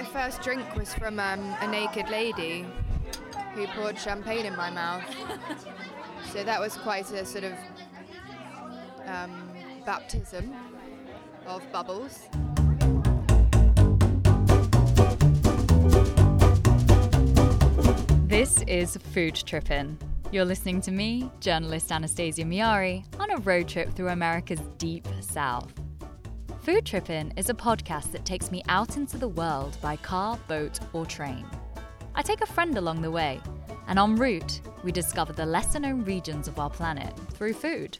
My first drink was from um, a naked lady who poured champagne in my mouth. so that was quite a sort of um, baptism of bubbles. This is Food Trippin'. You're listening to me, journalist Anastasia Miari, on a road trip through America's deep south. Food Trippin' is a podcast that takes me out into the world by car, boat, or train. I take a friend along the way, and en route, we discover the lesser known regions of our planet through food.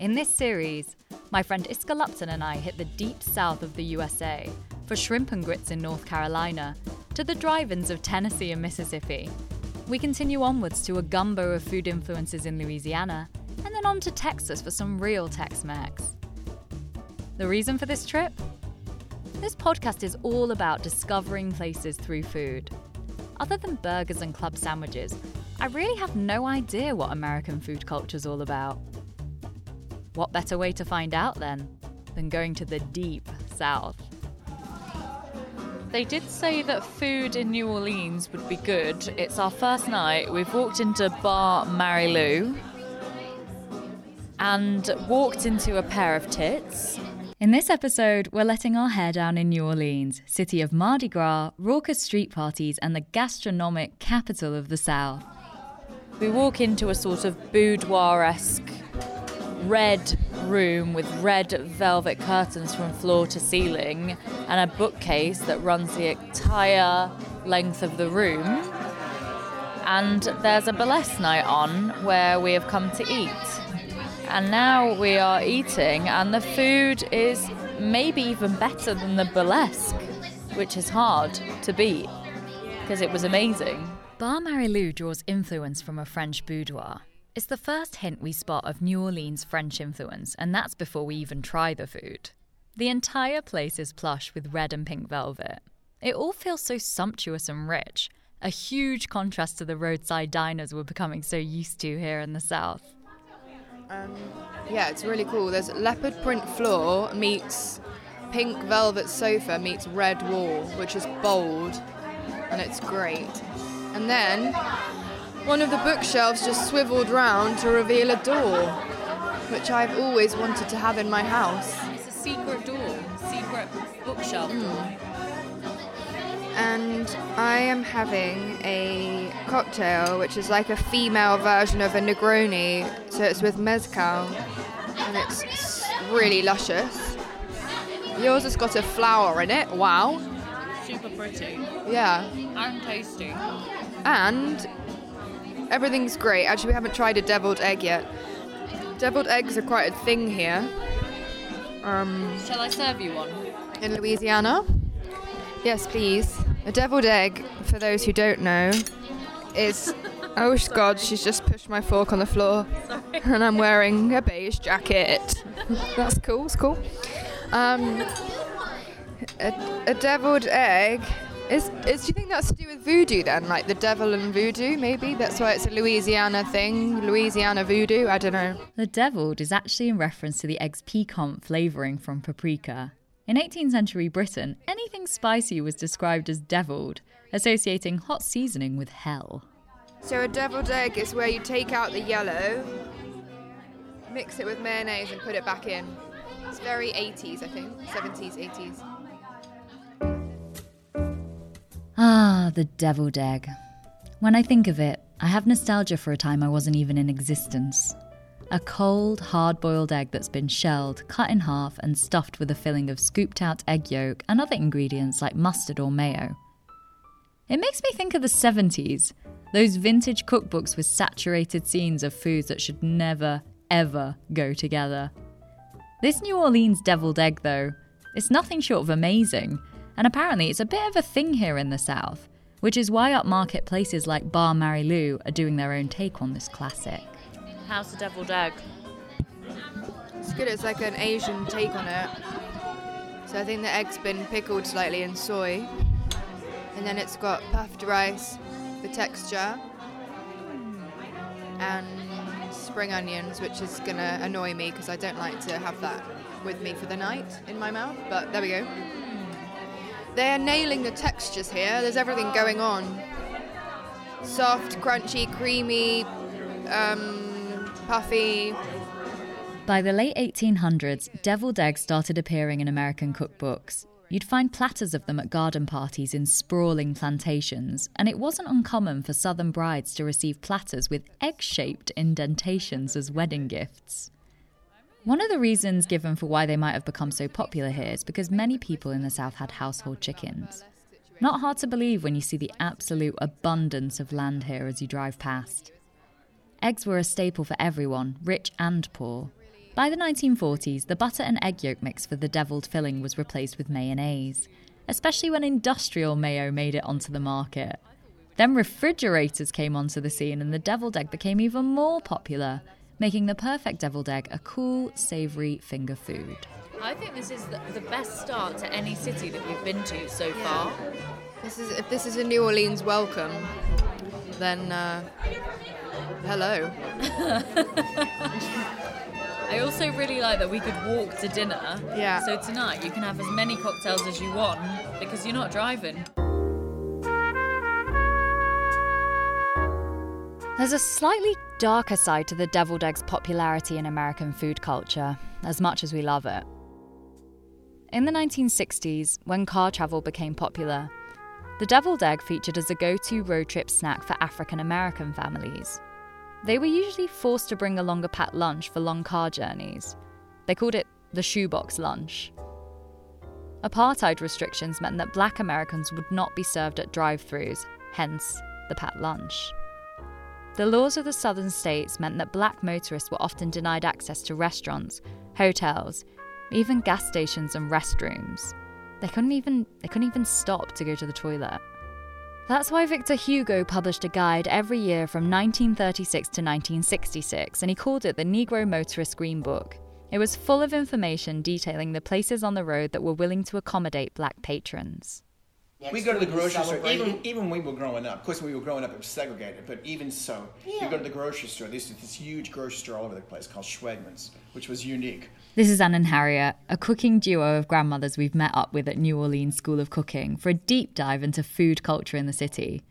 In this series, my friend Iska Lupton and I hit the deep south of the USA for shrimp and grits in North Carolina to the drive ins of Tennessee and Mississippi. We continue onwards to a gumbo of food influences in Louisiana, and then on to Texas for some real Tex Mex. The reason for this trip? This podcast is all about discovering places through food. Other than burgers and club sandwiches, I really have no idea what American food culture is all about. What better way to find out then than going to the deep south? They did say that food in New Orleans would be good. It's our first night. We've walked into Bar Marilou and walked into a pair of tits. In this episode, we're letting our hair down in New Orleans, city of Mardi Gras, raucous street parties, and the gastronomic capital of the South. We walk into a sort of boudoir esque red room with red velvet curtains from floor to ceiling and a bookcase that runs the entire length of the room. And there's a burlesque night on where we have come to eat. And now we are eating, and the food is maybe even better than the burlesque, which is hard to beat because it was amazing. Bar Marilou draws influence from a French boudoir. It's the first hint we spot of New Orleans French influence, and that's before we even try the food. The entire place is plush with red and pink velvet. It all feels so sumptuous and rich, a huge contrast to the roadside diners we're becoming so used to here in the South. Um, yeah, it's really cool. There's leopard print floor meets pink velvet sofa meets red wall, which is bold, and it's great. And then one of the bookshelves just swiveled round to reveal a door, which I've always wanted to have in my house. It's a secret door, secret bookshelf door. And I am having a cocktail, which is like a female version of a Negroni. So it's with mezcal, and it's really luscious. Yours has got a flower in it. Wow. Super pretty Yeah. and tasty. And everything's great. Actually, we haven't tried a deviled egg yet. Deviled eggs are quite a thing here. Um, Shall I serve you one? in Louisiana. Yes, please. A deviled egg, for those who don't know, is. Oh God, she's just pushed my fork on the floor, and I'm wearing a beige jacket. That's cool. It's cool. Um, a, a deviled egg is, is. Do you think that's to do with voodoo then, like the devil and voodoo? Maybe that's why it's a Louisiana thing. Louisiana voodoo. I don't know. The deviled is actually in reference to the egg's piquant flavouring from paprika. In 18th century Britain, anything spicy was described as deviled, associating hot seasoning with hell. So a deviled egg is where you take out the yellow, mix it with mayonnaise, and put it back in. It's very 80s, I think. 70s, 80s. Ah, the deviled egg. When I think of it, I have nostalgia for a time I wasn't even in existence. A cold, hard boiled egg that's been shelled, cut in half, and stuffed with a filling of scooped out egg yolk and other ingredients like mustard or mayo. It makes me think of the 70s, those vintage cookbooks with saturated scenes of foods that should never, ever go together. This New Orleans deviled egg, though, is nothing short of amazing, and apparently it's a bit of a thing here in the South, which is why upmarket places like Bar Marilou are doing their own take on this classic. How's the deviled egg? It's good. It's like an Asian take on it. So I think the egg's been pickled slightly in soy. And then it's got puffed rice for texture. And spring onions, which is to annoy me because I don't like to have that with me for the night in my mouth. But there we go. they are nailing the textures here. There's everything going on. Soft, crunchy, creamy, um, puffy. By the late 1800s, deviled eggs started appearing in American cookbooks. You'd find platters of them at garden parties in sprawling plantations, and it wasn't uncommon for southern brides to receive platters with egg shaped indentations as wedding gifts. One of the reasons given for why they might have become so popular here is because many people in the South had household chickens. Not hard to believe when you see the absolute abundance of land here as you drive past. Eggs were a staple for everyone, rich and poor. By the 1940s, the butter and egg yolk mix for the deviled filling was replaced with mayonnaise, especially when industrial mayo made it onto the market. Then refrigerators came onto the scene and the deviled egg became even more popular, making the perfect deviled egg a cool, savoury finger food. I think this is the, the, best start to any city that we've been to so yeah. far. This is if this is a New Orleans welcome, then uh, hello. I also really like that we could walk to dinner. Yeah. So tonight you can have as many cocktails as you want because you're not driving. There's a slightly darker side to the deviled egg's popularity in American food culture, as much as we love it. In the 1960s, when car travel became popular, the deviled egg featured as a go to road trip snack for African American families. They were usually forced to bring along a packed lunch for long car journeys. They called it the shoebox lunch. Apartheid restrictions meant that black Americans would not be served at drive throughs, hence the packed lunch. The laws of the southern states meant that black motorists were often denied access to restaurants, hotels, even gas stations and restrooms. They couldn't even they couldn't even stop to go to the toilet. That's why Victor Hugo published a guide every year from 1936 to 1966, and he called it the Negro Motorist Green Book. It was full of information detailing the places on the road that were willing to accommodate black patrons. Next we go to the grocery store. Even, even when we were growing up, of course, when we were growing up, it was segregated. But even so, yeah. you go to the grocery store. There's this huge grocery store all over the place called Schwegmann's, which was unique. This is Anne and Harriet, a cooking duo of grandmothers we've met up with at New Orleans School of Cooking for a deep dive into food culture in the city.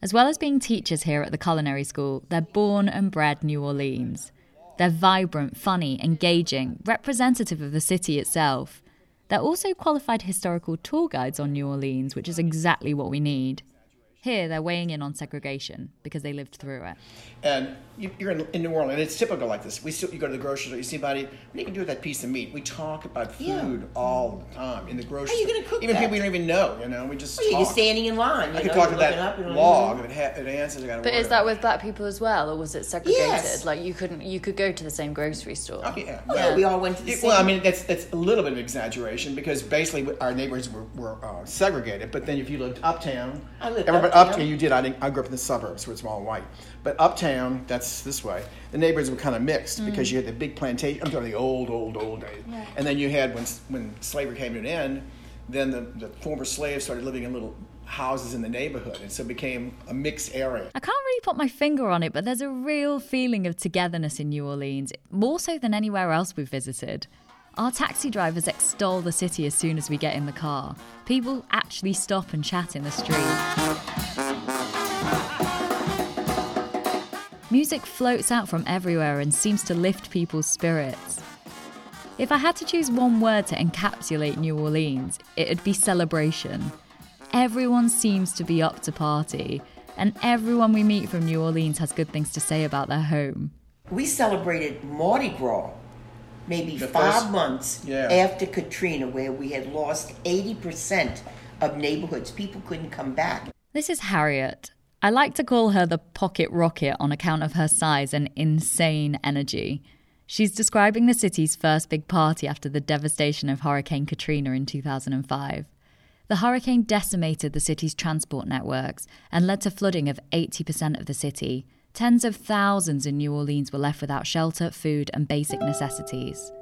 As well as being teachers here at the culinary school, they're born and bred New Orleans. They're vibrant, funny, engaging, representative of the city itself. They're also qualified historical tour guides on New Orleans, which is exactly what we need. Here, they're weighing in on segregation because they lived through it. And you, are in, in, New Orleans, and it's typical like this. We still, you go to the grocery store, you see somebody, what are you going do with that piece of meat? We talk about food yeah. all the time in the grocery store. How are you going to cook Even that? people we don't even know, you know, we just well, You're standing in line. I could talk to that log if it, ha- it answers. I but is that with black people as well, or was it segregated? Yes. Like you couldn't, you could go to the same grocery store. Oh, yeah. Well, yeah. we all went to the same. Well, I mean, that's that's a little bit of exaggeration because basically our neighborhoods were, were uh, segregated. But then if you lived uptown, I lived everybody uptown. You did. I, I grew up in the suburbs where it's all white. But uptown, that's this way. The neighborhoods were kind of mixed mm. because you had the big plantation. I'm talking the old, old, old days. Yeah. And then you had when when slavery came to an end, then the, the former slaves started living in little houses in the neighborhood, and so it became a mixed area. I can't really put my finger on it, but there's a real feeling of togetherness in New Orleans, more so than anywhere else we've visited. Our taxi drivers extol the city as soon as we get in the car. People actually stop and chat in the street. Music floats out from everywhere and seems to lift people's spirits. If I had to choose one word to encapsulate New Orleans, it'd be celebration. Everyone seems to be up to party, and everyone we meet from New Orleans has good things to say about their home. We celebrated Mardi Gras maybe the five first, months yeah. after Katrina, where we had lost 80% of neighborhoods. People couldn't come back. This is Harriet, I like to call her the pocket rocket on account of her size and insane energy. She's describing the city's first big party after the devastation of Hurricane Katrina in 2005. The hurricane decimated the city's transport networks and led to flooding of 80% of the city. Tens of thousands in New Orleans were left without shelter, food, and basic necessities.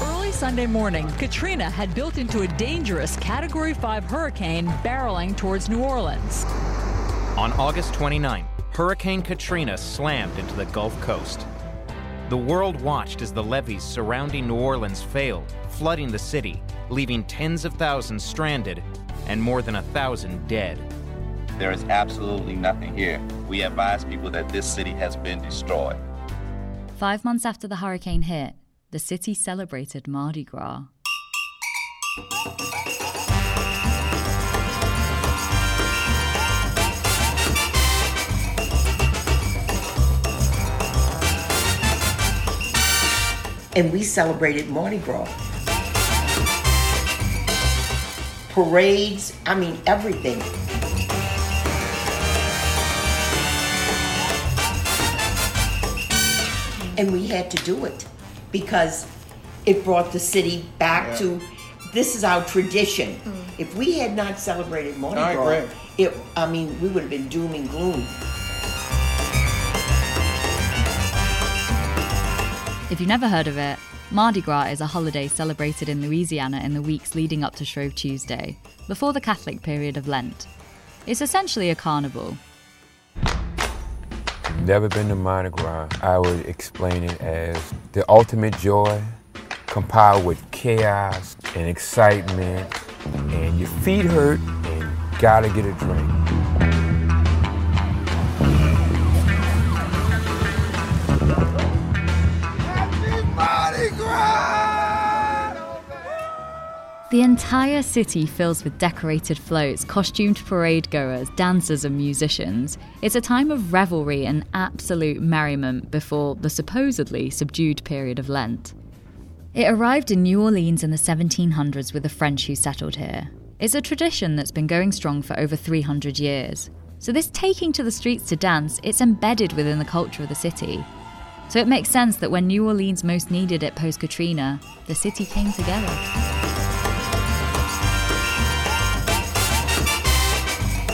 Early Sunday morning, Katrina had built into a dangerous Category 5 hurricane barreling towards New Orleans. On August 29, Hurricane Katrina slammed into the Gulf Coast. The world watched as the levees surrounding New Orleans failed, flooding the city, leaving tens of thousands stranded and more than a thousand dead. There is absolutely nothing here. We advise people that this city has been destroyed. Five months after the hurricane hit, the city celebrated Mardi Gras. And we celebrated Mardi Gras. Parades, I mean, everything. And we had to do it because it brought the city back yeah. to this is our tradition. Mm. If we had not celebrated Mardi Gras, I it I mean we would have been doom and gloom. If you've never heard of it, Mardi Gras is a holiday celebrated in Louisiana in the weeks leading up to Shrove Tuesday, before the Catholic period of Lent. It's essentially a carnival. Never been to Mardi Gras. I would explain it as the ultimate joy compiled with chaos and excitement, and your feet hurt and gotta get a drink. The entire city fills with decorated floats, costumed parade goers, dancers, and musicians. It's a time of revelry and absolute merriment before the supposedly subdued period of Lent. It arrived in New Orleans in the 1700s with the French who settled here. It's a tradition that's been going strong for over 300 years. So this taking to the streets to dance, it's embedded within the culture of the city. So it makes sense that when New Orleans most needed it post Katrina, the city came together.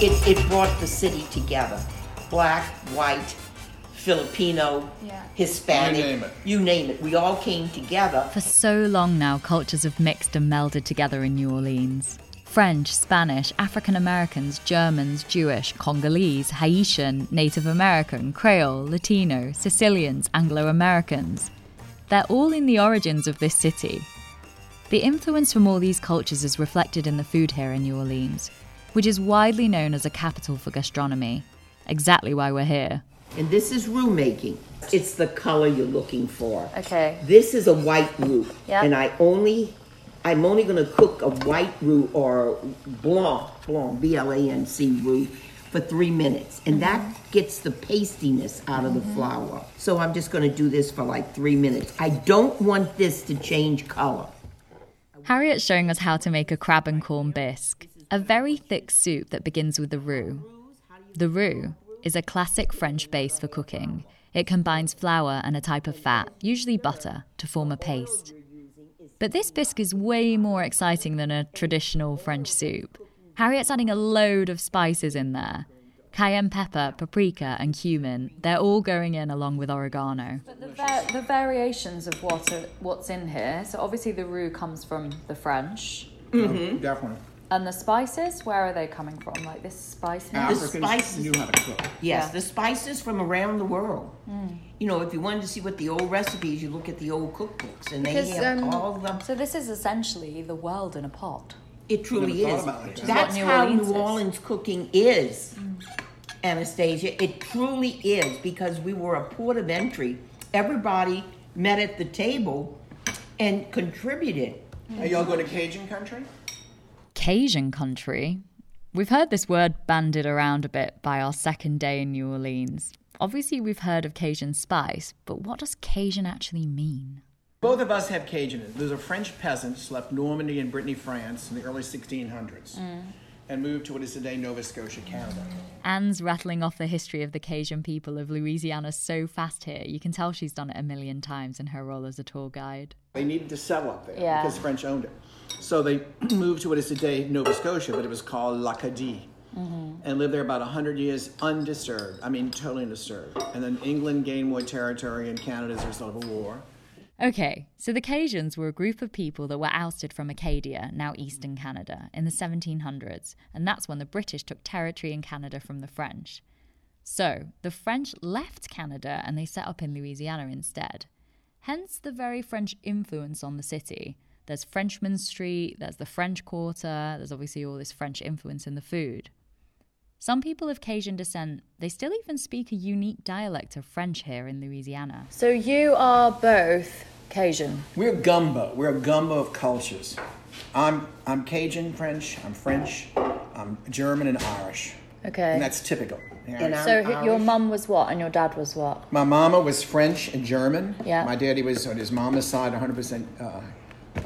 It, it brought the city together. Black, white, Filipino, yeah. Hispanic, you name, you name it. We all came together. For so long now, cultures have mixed and melded together in New Orleans. French, Spanish, African Americans, Germans, Jewish, Congolese, Haitian, Native American, Creole, Latino, Sicilians, Anglo Americans. They're all in the origins of this city. The influence from all these cultures is reflected in the food here in New Orleans, which is widely known as a capital for gastronomy. Exactly why we're here. And this is roux making. It's the color you're looking for. Okay. This is a white roux. Yep. And I only, I'm only going to cook a white roux or blanc, blanc, B-L-A-N-C roux for three minutes. And mm-hmm. that gets the pastiness out of the mm-hmm. flour. So I'm just going to do this for like three minutes. I don't want this to change color. Harriet's showing us how to make a crab and corn bisque, a very thick soup that begins with the roux. The roux is a classic French base for cooking. It combines flour and a type of fat, usually butter, to form a paste. But this bisque is way more exciting than a traditional French soup. Harriet's adding a load of spices in there. Cayenne pepper, paprika, and cumin, they're all going in along with oregano. But the, va- the variations of what are, what's in here, so obviously the roux comes from the French. Mm-hmm. Definitely. And the spices, where are they coming from? Like this spice? Africans the spices knew how to cook. Yes, yeah. the spices from around the world. Mm. You know, if you wanted to see what the old recipes, you look at the old cookbooks, and they because, have um, all of them. So this is essentially the world in a pot. It truly is. That's New how New Orleans cooking is, mm. Anastasia. It truly is because we were a port of entry. Everybody met at the table and contributed. Are y'all going to Cajun country? Cajun country. We've heard this word bandied around a bit by our second day in New Orleans. Obviously, we've heard of Cajun spice, but what does Cajun actually mean? Both of us have Cajun. There's a French peasants left Normandy and Brittany, France in the early 1600s. Mm and moved to what is today Nova Scotia, Canada. Anne's rattling off the history of the Cajun people of Louisiana so fast here, you can tell she's done it a million times in her role as a tour guide. They needed to settle up there yeah. because French owned it. So they moved to what is today Nova Scotia, but it was called L'Acadie. Mm-hmm. And lived there about 100 years undisturbed. I mean, totally undisturbed. And then England gained more territory in Canada as a result of a war. Okay, so the Cajuns were a group of people that were ousted from Acadia, now eastern Canada, in the 1700s, and that's when the British took territory in Canada from the French. So, the French left Canada and they set up in Louisiana instead. Hence the very French influence on the city. There's Frenchmen Street, there's the French Quarter, there's obviously all this French influence in the food. Some people of Cajun descent, they still even speak a unique dialect of French here in Louisiana. So you are both Cajun. We're gumbo. We're a gumbo of cultures. I'm I'm Cajun French. I'm French. I'm German and Irish. Okay. And that's typical. Yeah. So h- your mum was what and your dad was what? My mama was French and German. Yeah. My daddy was on his mama's side 100% uh, uh,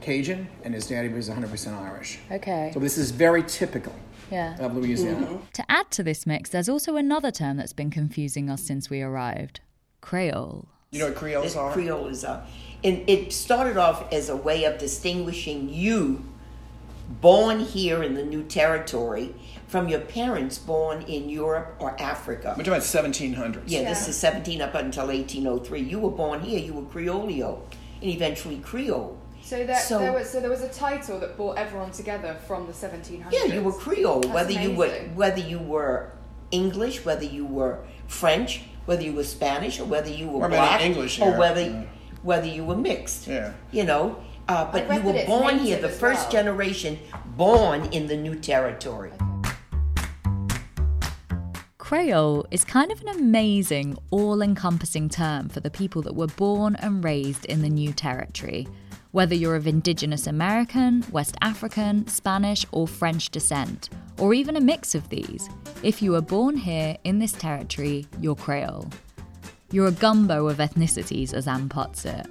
Cajun, and his daddy was 100% Irish. Okay. So this is very typical Yeah. of Louisiana. Mm-hmm. To add to this mix, there's also another term that's been confusing us since we arrived Creole. You know what Creoles This are? Creole is a, and it started off as a way of distinguishing you, born here in the new territory, from your parents born in Europe or Africa. We're talking about 1700s. Yeah, this is 17 up until 1803. You were born here, you were Creolio, and eventually Creole. So there, So- there was so there was a title that brought everyone together from the 1700s. Yeah, you were Creole, That's whether you were whether you were English, whether you were French, whether you were Spanish, or whether you were Or black, English or here, whether yeah. whether you were mixed. Yeah. You know, uh, but you were born here, the first well. generation born in the new territory. Creole is kind of an amazing, all encompassing term for the people that were born and raised in the new territory. Whether you're of Indigenous American, West African, Spanish, or French descent, or even a mix of these, if you were born here in this territory, you're Creole. You're a gumbo of ethnicities, as Anne puts it.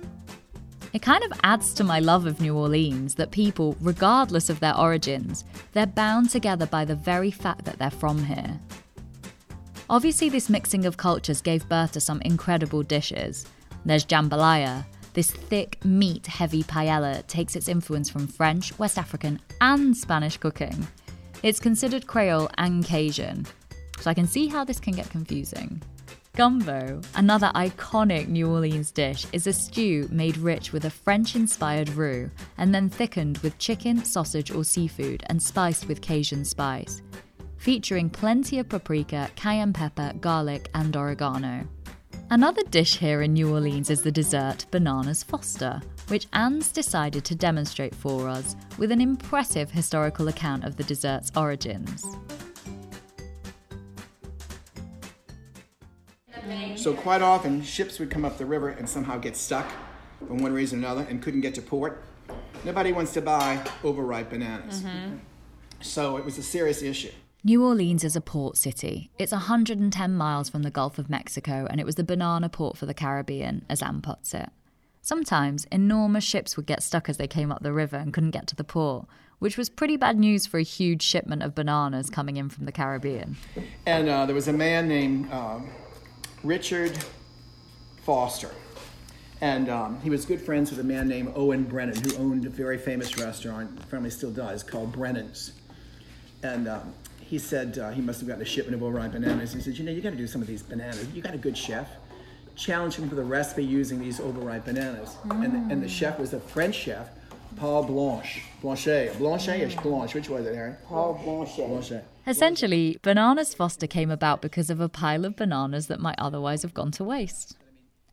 It kind of adds to my love of New Orleans that people, regardless of their origins, they're bound together by the very fact that they're from here. Obviously, this mixing of cultures gave birth to some incredible dishes. There's jambalaya. This thick, meat heavy paella takes its influence from French, West African, and Spanish cooking. It's considered Creole and Cajun, so I can see how this can get confusing. Gumbo, another iconic New Orleans dish, is a stew made rich with a French inspired roux and then thickened with chicken, sausage, or seafood and spiced with Cajun spice featuring plenty of paprika, cayenne pepper, garlic, and oregano. Another dish here in New Orleans is the dessert Bananas Foster, which Anne's decided to demonstrate for us with an impressive historical account of the dessert's origins. So quite often, ships would come up the river and somehow get stuck for one reason or another and couldn't get to port. Nobody wants to buy overripe bananas. Mm-hmm. So it was a serious issue. New Orleans is a port city. It's 110 miles from the Gulf of Mexico, and it was the banana port for the Caribbean, as Anne puts it. Sometimes enormous ships would get stuck as they came up the river and couldn't get to the port, which was pretty bad news for a huge shipment of bananas coming in from the Caribbean. And uh, there was a man named um, Richard Foster. And um, he was good friends with a man named Owen Brennan, who owned a very famous restaurant, family still does, called Brennan's. And um, he said uh, he must have gotten a shipment of overripe bananas. He said, You know, you got to do some of these bananas. You got a good chef. Challenge him for the recipe using these overripe bananas. And, the, and the chef was a French chef, Paul Blanche. Blanchet. Blanchet or Blanche? Which was it, Harry? Paul Blanchet. Blanchet. Essentially, Bananas Foster came about because of a pile of bananas that might otherwise have gone to waste.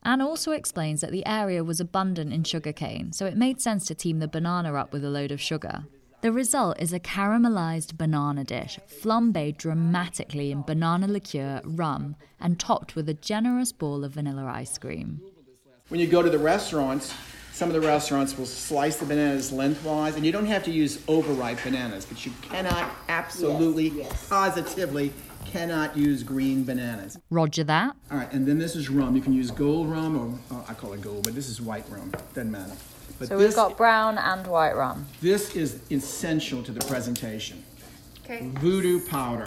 Anne also explains that the area was abundant in sugarcane, so it made sense to team the banana up with a load of sugar. The result is a caramelized banana dish, flambéed dramatically in banana liqueur, rum, and topped with a generous ball of vanilla ice cream. When you go to the restaurants, some of the restaurants will slice the bananas lengthwise, and you don't have to use overripe bananas, but you cannot absolutely, yes. positively, cannot use green bananas. Roger that. All right, and then this is rum. You can use gold rum, or uh, I call it gold, but this is white rum. Doesn't matter. But So this, we've got brown and white rum. this is essential to the presentation. Okay. Voodoo powder.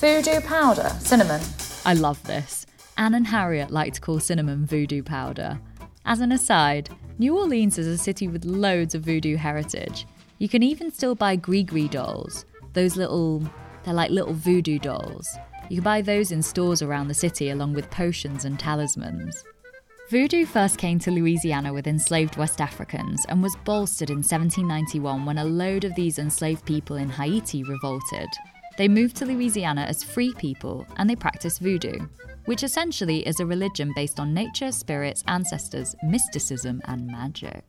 Voodoo powder, cinnamon. I love this. Anne and Harriet like to call cinnamon voodoo powder. As an aside, New Orleans is a city with loads of voodoo heritage. You can even still buy Grigri dolls. Those little, they're like little voodoo dolls. You can buy those in stores around the city along with potions and talismans. Voodoo first came to Louisiana with enslaved West Africans and was bolstered in 1791 when a load of these enslaved people in Haiti revolted. They moved to Louisiana as free people and they practiced voodoo, which essentially is a religion based on nature, spirits, ancestors, mysticism, and magic.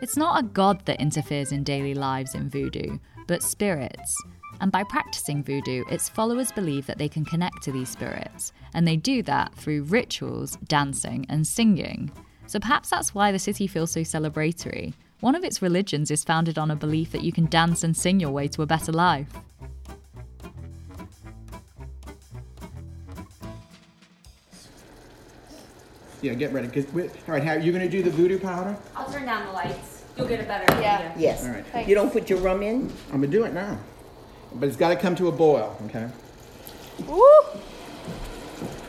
It's not a god that interferes in daily lives in voodoo, but spirits. And by practicing voodoo, its followers believe that they can connect to these spirits, and they do that through rituals, dancing, and singing. So perhaps that's why the city feels so celebratory. One of its religions is founded on a belief that you can dance and sing your way to a better life. Yeah, get ready. Cause all right, how you going to do the voodoo powder? I'll turn down the lights. You'll get a better Yeah. Yes. All right. You don't put your rum in? I'm going to do it now. But it's got to come to a boil, okay?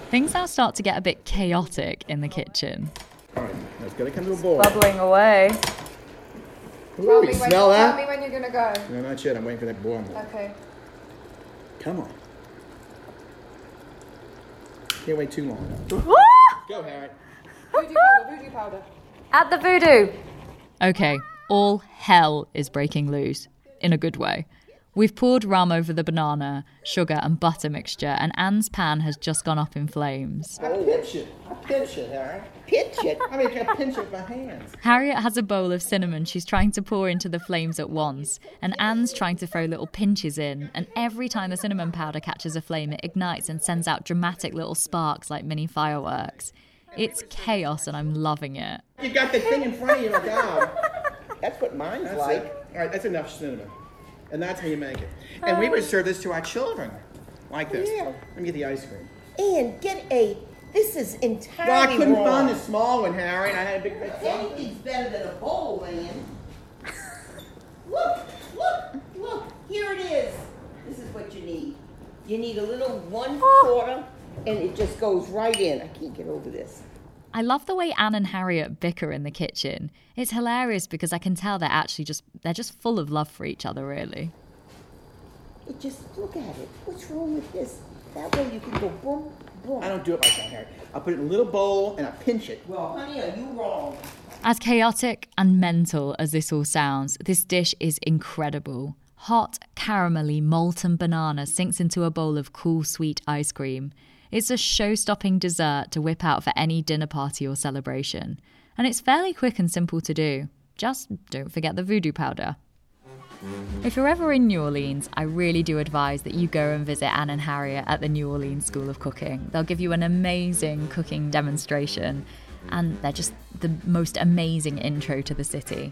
Things now start to get a bit chaotic in the kitchen. All right, it's got to come to a boil. Bubbling away. Ooh, you smell Tell that? me when you're gonna go. No, not yet. I'm waiting for that boil. Okay. Come on. Can't wait too long. Go, Harry. Voodoo powder, voodoo powder. At the voodoo. Okay, all hell is breaking loose, in a good way. We've poured rum over the banana, sugar, and butter mixture, and Anne's pan has just gone up in flames. I pinch it. I pinch it, Harry. Pinch it. I mean, I pinch it with my hands. Harriet has a bowl of cinnamon she's trying to pour into the flames at once, and Anne's trying to throw little pinches in, and every time the cinnamon powder catches a flame, it ignites and sends out dramatic little sparks like mini fireworks. It's chaos, and I'm loving it. You got the thing in front of you, my God. That's what mine's That's like. it. All right, that's enough cinnamon. And that's how you make it. And we would serve this to our children like this. Yeah. Let me get the ice cream. And get a. This is entirely Well, I couldn't wrong. find a small one, Harry, and I had a big red thumb. Anything's better than a bowl, man. look, look, look. Here it is. This is what you need. You need a little one oh. quarter, and it just goes right in. I can't get over this. I love the way Anne and Harriet bicker in the kitchen. It's hilarious because I can tell they're actually just they're just full of love for each other, really. It just look at it. What's wrong with this? That way you can go boom, boom. I don't do it like that, Harriet. I put it in a little bowl and I pinch it. Well, honey, are you wrong? As chaotic and mental as this all sounds, this dish is incredible. Hot, caramelly, molten banana sinks into a bowl of cool, sweet ice cream. It's a show stopping dessert to whip out for any dinner party or celebration. And it's fairly quick and simple to do. Just don't forget the voodoo powder. If you're ever in New Orleans, I really do advise that you go and visit Anne and Harriet at the New Orleans School of Cooking. They'll give you an amazing cooking demonstration, and they're just the most amazing intro to the city.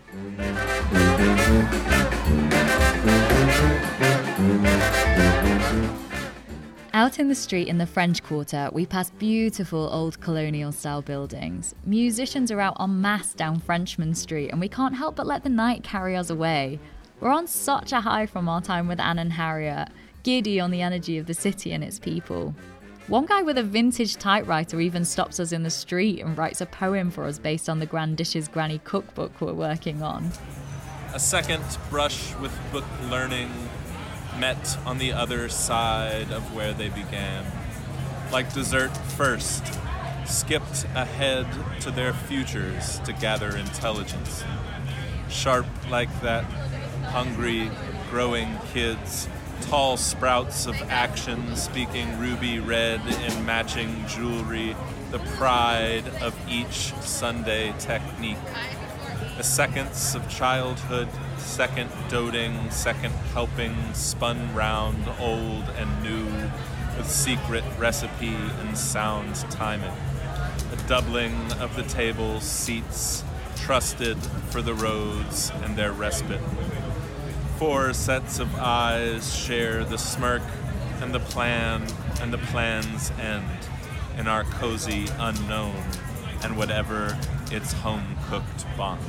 Out in the street in the French Quarter, we pass beautiful old colonial style buildings. Musicians are out en masse down Frenchmen Street, and we can't help but let the night carry us away. We're on such a high from our time with Anne and Harriet, giddy on the energy of the city and its people. One guy with a vintage typewriter even stops us in the street and writes a poem for us based on the Grand Dishes Granny cookbook we're working on. A second brush with book learning met on the other side of where they began. Like dessert first, skipped ahead to their futures to gather intelligence. Sharp like that, hungry, growing kids, tall sprouts of action speaking ruby red in matching jewelry, the pride of each Sunday technique. The seconds of childhood, second doting, second helping, spun round old and new, with secret recipe and sound timing. A doubling of the tables, seats, trusted for the roads and their respite. Four sets of eyes share the smirk and the plan and the plan's end in our cozy unknown and whatever its home cooked bond.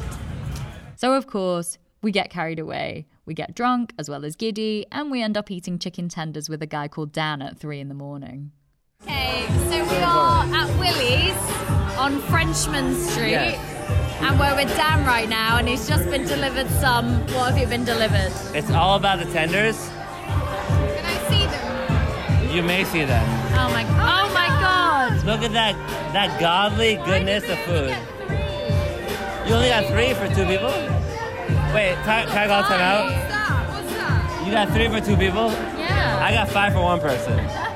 So, of course, we get carried away. We get drunk as well as giddy, and we end up eating chicken tenders with a guy called Dan at three in the morning. Okay, so we are at Willie's on Frenchmen Street, and we're with Dan right now, and he's just been delivered some. What have you been delivered? It's all about the tenders. Can I see them? You may see them. Oh my! Oh my God! Look at that that godly goodness of food. You only got three for two people? Wait, can, can I call time out? What's that? You got three for two people? Yeah. I got five for one person.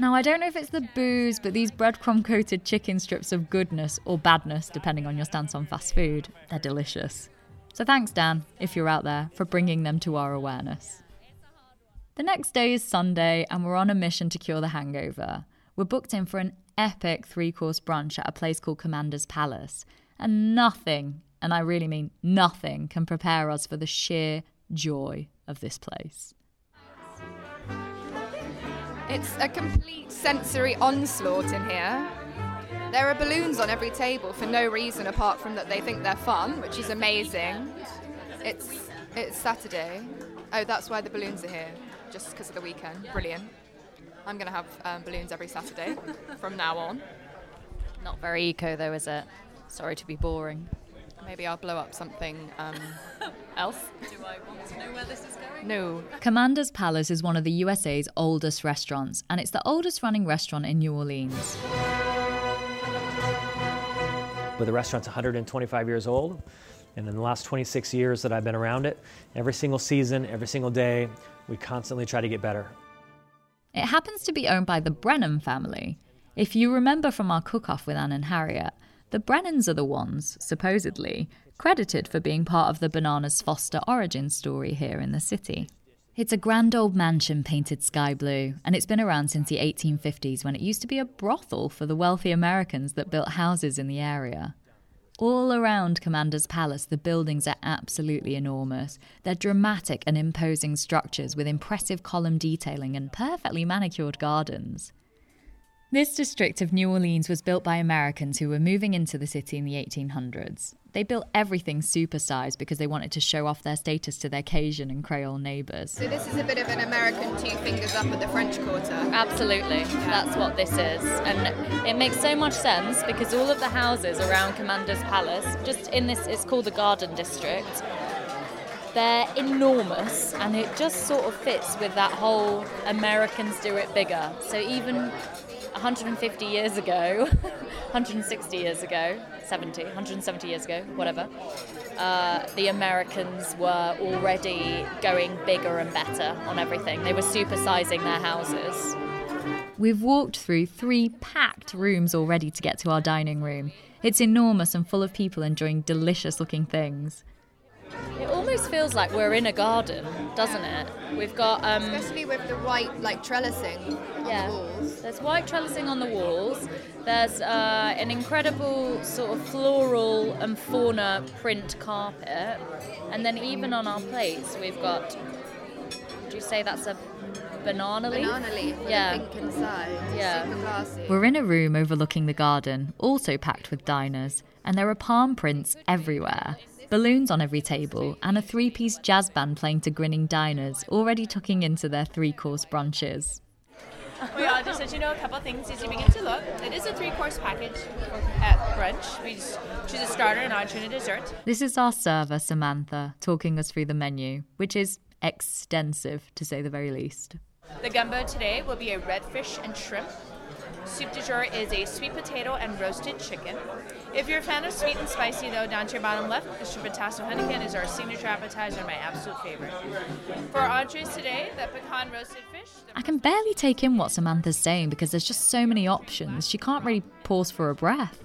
Now, I don't know if it's the booze, but these breadcrumb coated chicken strips of goodness or badness, depending on your stance on fast food, they're delicious. So thanks, Dan, if you're out there, for bringing them to our awareness. The next day is Sunday, and we're on a mission to cure the hangover. We're booked in for an epic three course brunch at a place called Commander's Palace, and nothing, and I really mean nothing, can prepare us for the sheer joy of this place. It's a complete sensory onslaught in here. There are balloons on every table for no reason apart from that they think they're fun, which is amazing. It's it's Saturday. Oh, that's why the balloons are here, just because of the weekend. Brilliant. I'm gonna have um, balloons every Saturday from now on. Not very eco, though, is it? Sorry to be boring. Maybe I'll blow up something um, else. Do I want to know where this is going? No. Commander's Palace is one of the USA's oldest restaurants, and it's the oldest running restaurant in New Orleans. But the restaurant's 125 years old, and in the last 26 years that I've been around it, every single season, every single day, we constantly try to get better. It happens to be owned by the Brennan family. If you remember from our cook off with Anne and Harriet, the Brennans are the ones, supposedly, credited for being part of the Bananas Foster origin story here in the city. It's a grand old mansion painted sky blue, and it's been around since the 1850s when it used to be a brothel for the wealthy Americans that built houses in the area. All around Commander's Palace, the buildings are absolutely enormous. They're dramatic and imposing structures with impressive column detailing and perfectly manicured gardens. This district of New Orleans was built by Americans who were moving into the city in the 1800s. They built everything supersized because they wanted to show off their status to their Cajun and Creole neighbours. So this is a bit of an American two fingers up at the French Quarter. Absolutely, that's what this is. And it makes so much sense because all of the houses around Commander's Palace, just in this, it's called the Garden District, they're enormous and it just sort of fits with that whole Americans do it bigger. So even 150 years ago, 160 years ago, 70, 170 years ago, whatever, uh, the Americans were already going bigger and better on everything. They were supersizing their houses. We've walked through three packed rooms already to get to our dining room. It's enormous and full of people enjoying delicious looking things. It almost feels like we're in a garden, doesn't it? We've got um, especially with the white like trellising on yeah. the walls. There's white trellising on the walls. There's uh, an incredible sort of floral and fauna print carpet, and then even on our plates we've got. Would you say that's a banana leaf? Banana leaf with yeah. pink inside. Yeah. Super classy. We're in a room overlooking the garden, also packed with diners, and there are palm prints everywhere. Balloons on every table, and a three piece jazz band playing to grinning diners, already tucking into their three course brunches. We are just let you know a couple of things as you begin to look. It is a three-course package at brunch. We just choose a starter, an entree, and a dessert. This is our server, Samantha, talking us through the menu, which is extensive to say the very least. The gumbo today will be a redfish and shrimp. Soup du jour is a sweet potato and roasted chicken. If you're a fan of sweet and spicy, though, down to your bottom left, the shrimp and tasso is our signature appetizer, my absolute favorite. For our entrees today, the pecan roasted fish. I can barely take in what Samantha's saying because there's just so many options. She can't really pause for a breath.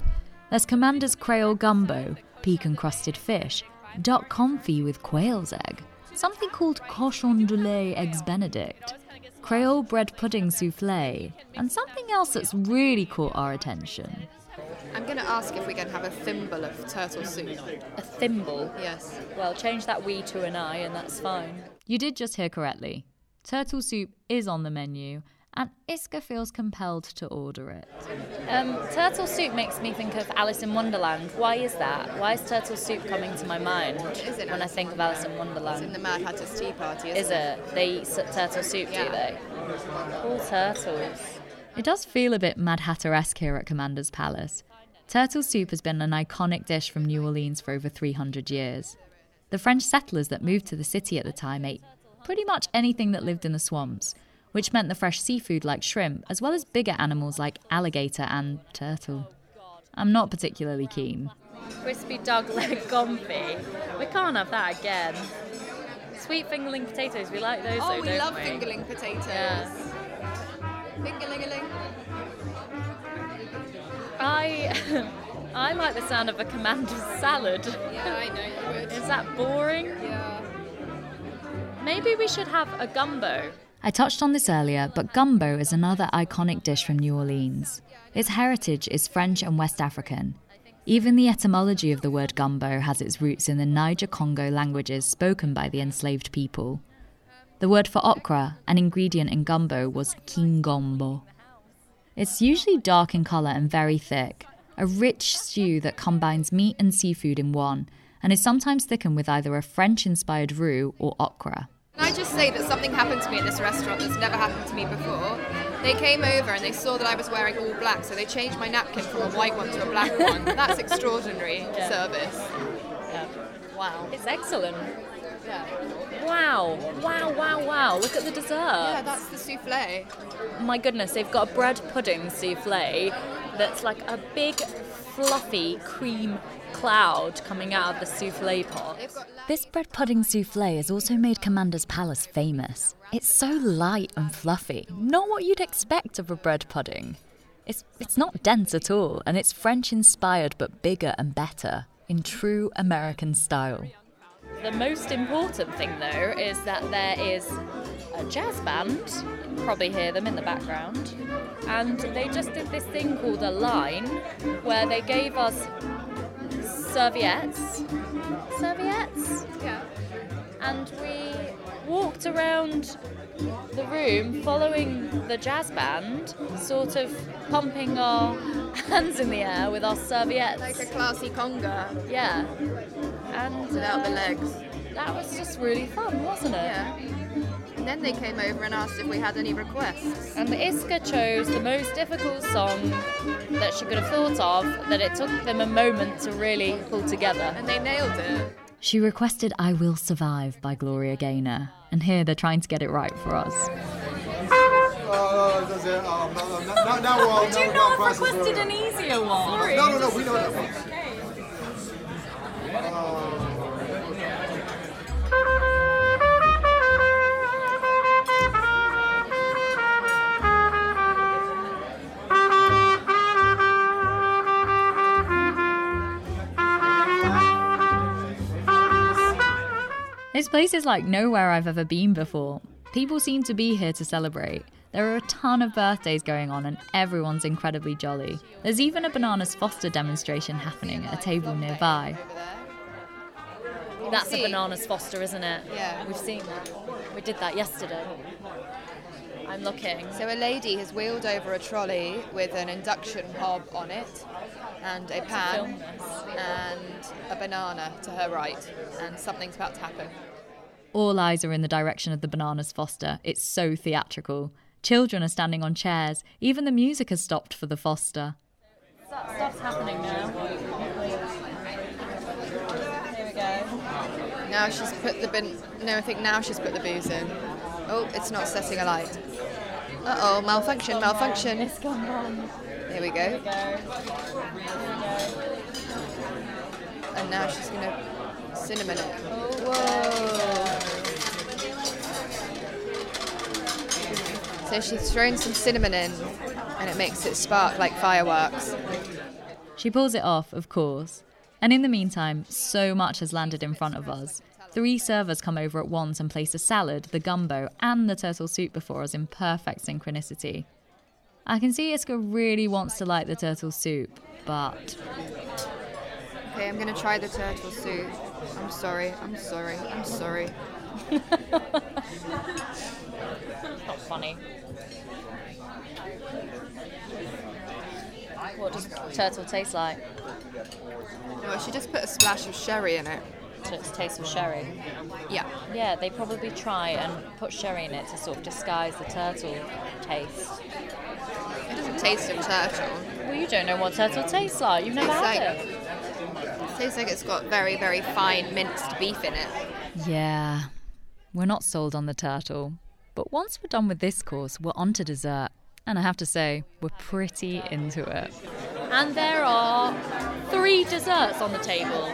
There's Commander's Creole Gumbo, pecan crusted fish, duck confit with quail's egg, something called cochon de lait eggs benedict, Creole bread pudding souffle, and something else that's really caught our attention. I'm going to ask if we can have a thimble of turtle soup. A thimble? Yes. Well, change that we to an I, and that's fine. You did just hear correctly. Turtle soup is on the menu, and Iska feels compelled to order it. Um, turtle soup makes me think of Alice in Wonderland. Why is that? Why is turtle soup coming to my mind it when I think of Alice in Wonderland? It's in the Mad Hatter's Tea Party, isn't Is it? They eat turtle soup, Yeah. do they? All turtles. It does feel a bit Mad Hatter esque here at Commander's Palace. Turtle soup has been an iconic dish from New Orleans for over 300 years. The French settlers that moved to the city at the time ate pretty much anything that lived in the swamps, which meant the fresh seafood like shrimp, as well as bigger animals like alligator and turtle. I'm not particularly keen. Crispy dog leg confit. We can't have that again. Sweet fingerling potatoes, we like those Oh, though, we don't love we? fingerling potatoes. Yeah. Ping-a-ling-a-ling. I I like the sound of a commander's salad. Yeah, I know you would. Is that boring? Yeah. Maybe we should have a gumbo. I touched on this earlier, but gumbo is another iconic dish from New Orleans. Its heritage is French and West African. Even the etymology of the word gumbo has its roots in the Niger Congo languages spoken by the enslaved people. The word for okra, an ingredient in gumbo, was kingombo. It's usually dark in colour and very thick, a rich stew that combines meat and seafood in one, and is sometimes thickened with either a French inspired roux or okra. Can I just say that something happened to me at this restaurant that's never happened to me before? They came over and they saw that I was wearing all black, so they changed my napkin from a white one to a black one. That's extraordinary Yeah. service. Yeah. Wow. It's excellent. Yeah. Wow. Wow, wow, wow. Look at the dessert. Yeah, that's the souffle. My goodness, they've got a bread pudding souffle that's like a big, fluffy cream cloud coming out of the souffle pot. This bread pudding souffle has also made Commander's Palace famous. It's so light and fluffy, not what you'd expect of a bread pudding. It's, it's not dense at all, and it's French inspired but bigger and better, in true American style. The most important thing, though, is that there is a jazz band. You can probably hear them in the background. And they just did this thing called a line where they gave us serviettes. Serviettes? Yeah. And we walked around the room following the jazz band, sort of pumping our hands in the air with our serviettes. Like a classy conga. Yeah. And Without the uh, legs. That was just really fun, wasn't it? Yeah. And then they came over and asked if we had any requests. And Iska chose the most difficult song that she could have thought of, that it took them a moment to really pull together. And they nailed it. She requested I Will Survive by Gloria Gaynor, and here they're trying to get it right for us. Oh? Oh, Would you now not we're have process requested earlier. an easier one? No, no, no, we know that one. This place is like nowhere I've ever been before. People seem to be here to celebrate. There are a ton of birthdays going on and everyone's incredibly jolly. There's even a Bananas Foster demonstration happening at a table nearby. That's a bananas foster, isn't it? Yeah. We've seen that. We did that yesterday. I'm looking. So a lady has wheeled over a trolley with an induction hob on it and a pan and a banana to her right and something's about to happen. All eyes are in the direction of the Bananas Foster. It's so theatrical. Children are standing on chairs. Even the music has stopped for the Foster. Stuff's happening now. Here we go. Now she's put the bin. No, I think now she's put the booze in. Oh, it's not setting a light. Uh oh, malfunction, malfunction. It's gone wrong. There we go. And now she's gonna cinnamon it. Whoa. So she's thrown some cinnamon in, and it makes it spark like fireworks. She pulls it off, of course. And in the meantime, so much has landed in front of us. Three servers come over at once and place a salad, the gumbo, and the turtle soup before us in perfect synchronicity. I can see Iska really wants to like the turtle soup, but Okay, I'm gonna try the turtle soup. I'm sorry, I'm sorry, I'm sorry. Not funny. What does turtle taste like? No, she just put a splash of sherry in it. So it's taste of sherry. Yeah. Yeah, they probably try and put sherry in it to sort of disguise the turtle taste. It doesn't taste of turtle. Well, you don't know what turtle tastes like. You've never Tastes had like- it. It tastes like it's got very, very fine minced beef in it. yeah, we're not sold on the turtle. But once we're done with this course, we're on to dessert. And I have to say, we're pretty into it. And there are three desserts on the table.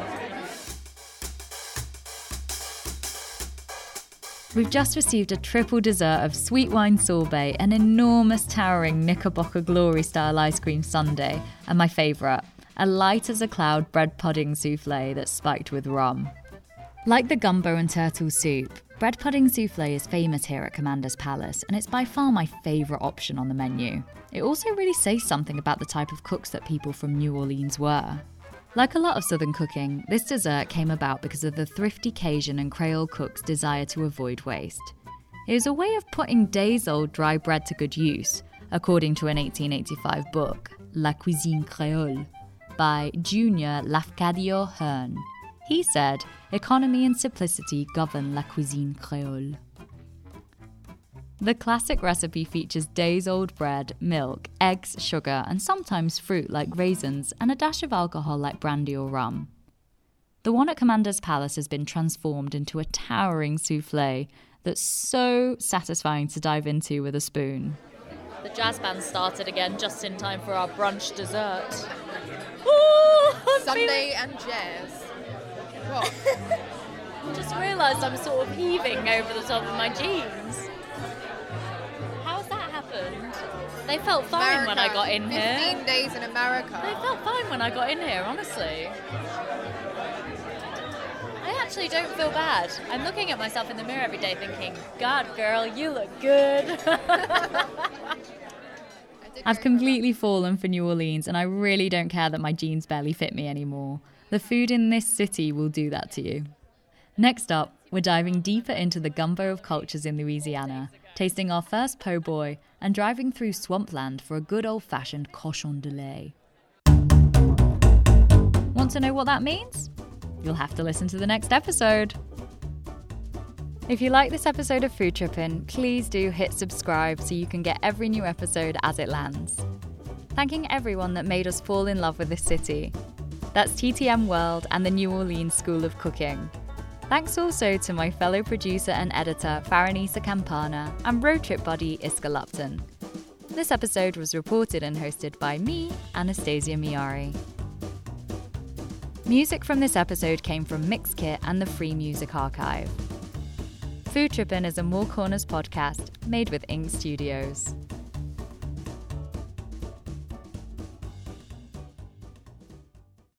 We've just received a triple dessert of sweet wine sorbet, an enormous towering Knickerbocker Glory style ice cream sundae, and my favourite, a light as a cloud bread pudding souffle that's spiked with rum. Like the gumbo and turtle soup, bread pudding souffle is famous here at Commander's Palace, and it's by far my favourite option on the menu. It also really says something about the type of cooks that people from New Orleans were. Like a lot of Southern cooking, this dessert came about because of the thrifty Cajun and Creole cooks' desire to avoid waste. It was a way of putting days old dry bread to good use, according to an 1885 book, La Cuisine Creole, by Junior Lafcadio Hearn. He said, Economy and simplicity govern La Cuisine Creole. The classic recipe features days old bread, milk, eggs, sugar, and sometimes fruit like raisins, and a dash of alcohol like brandy or rum. The one at Commander's Palace has been transformed into a towering souffle that's so satisfying to dive into with a spoon. The jazz band started again just in time for our brunch dessert. Ooh, I'm Sunday and jazz. What? Just realised I'm sort of heaving over the top of my jeans. How's that happened? They felt fine when I got in 15 here. days in America. They felt fine when I got in here, honestly. I actually don't feel bad. I'm looking at myself in the mirror every day thinking, God, girl, you look good. I've completely fallen for New Orleans, and I really don't care that my jeans barely fit me anymore. The food in this city will do that to you. Next up, we're diving deeper into the gumbo of cultures in Louisiana, tasting our first po' boy, and driving through swampland for a good old fashioned cochon de lait. Want to know what that means? You'll have to listen to the next episode. If you like this episode of Food Trippin', please do hit subscribe so you can get every new episode as it lands. Thanking everyone that made us fall in love with this city. That's TTM World and the New Orleans School of Cooking. Thanks also to my fellow producer and editor, Faranisa Campana, and road trip buddy, Iska Lupton. This episode was reported and hosted by me, Anastasia Miari. Music from this episode came from Mixkit and the Free Music Archive. Food Trippin' is a More Corners podcast made with Ing Studios.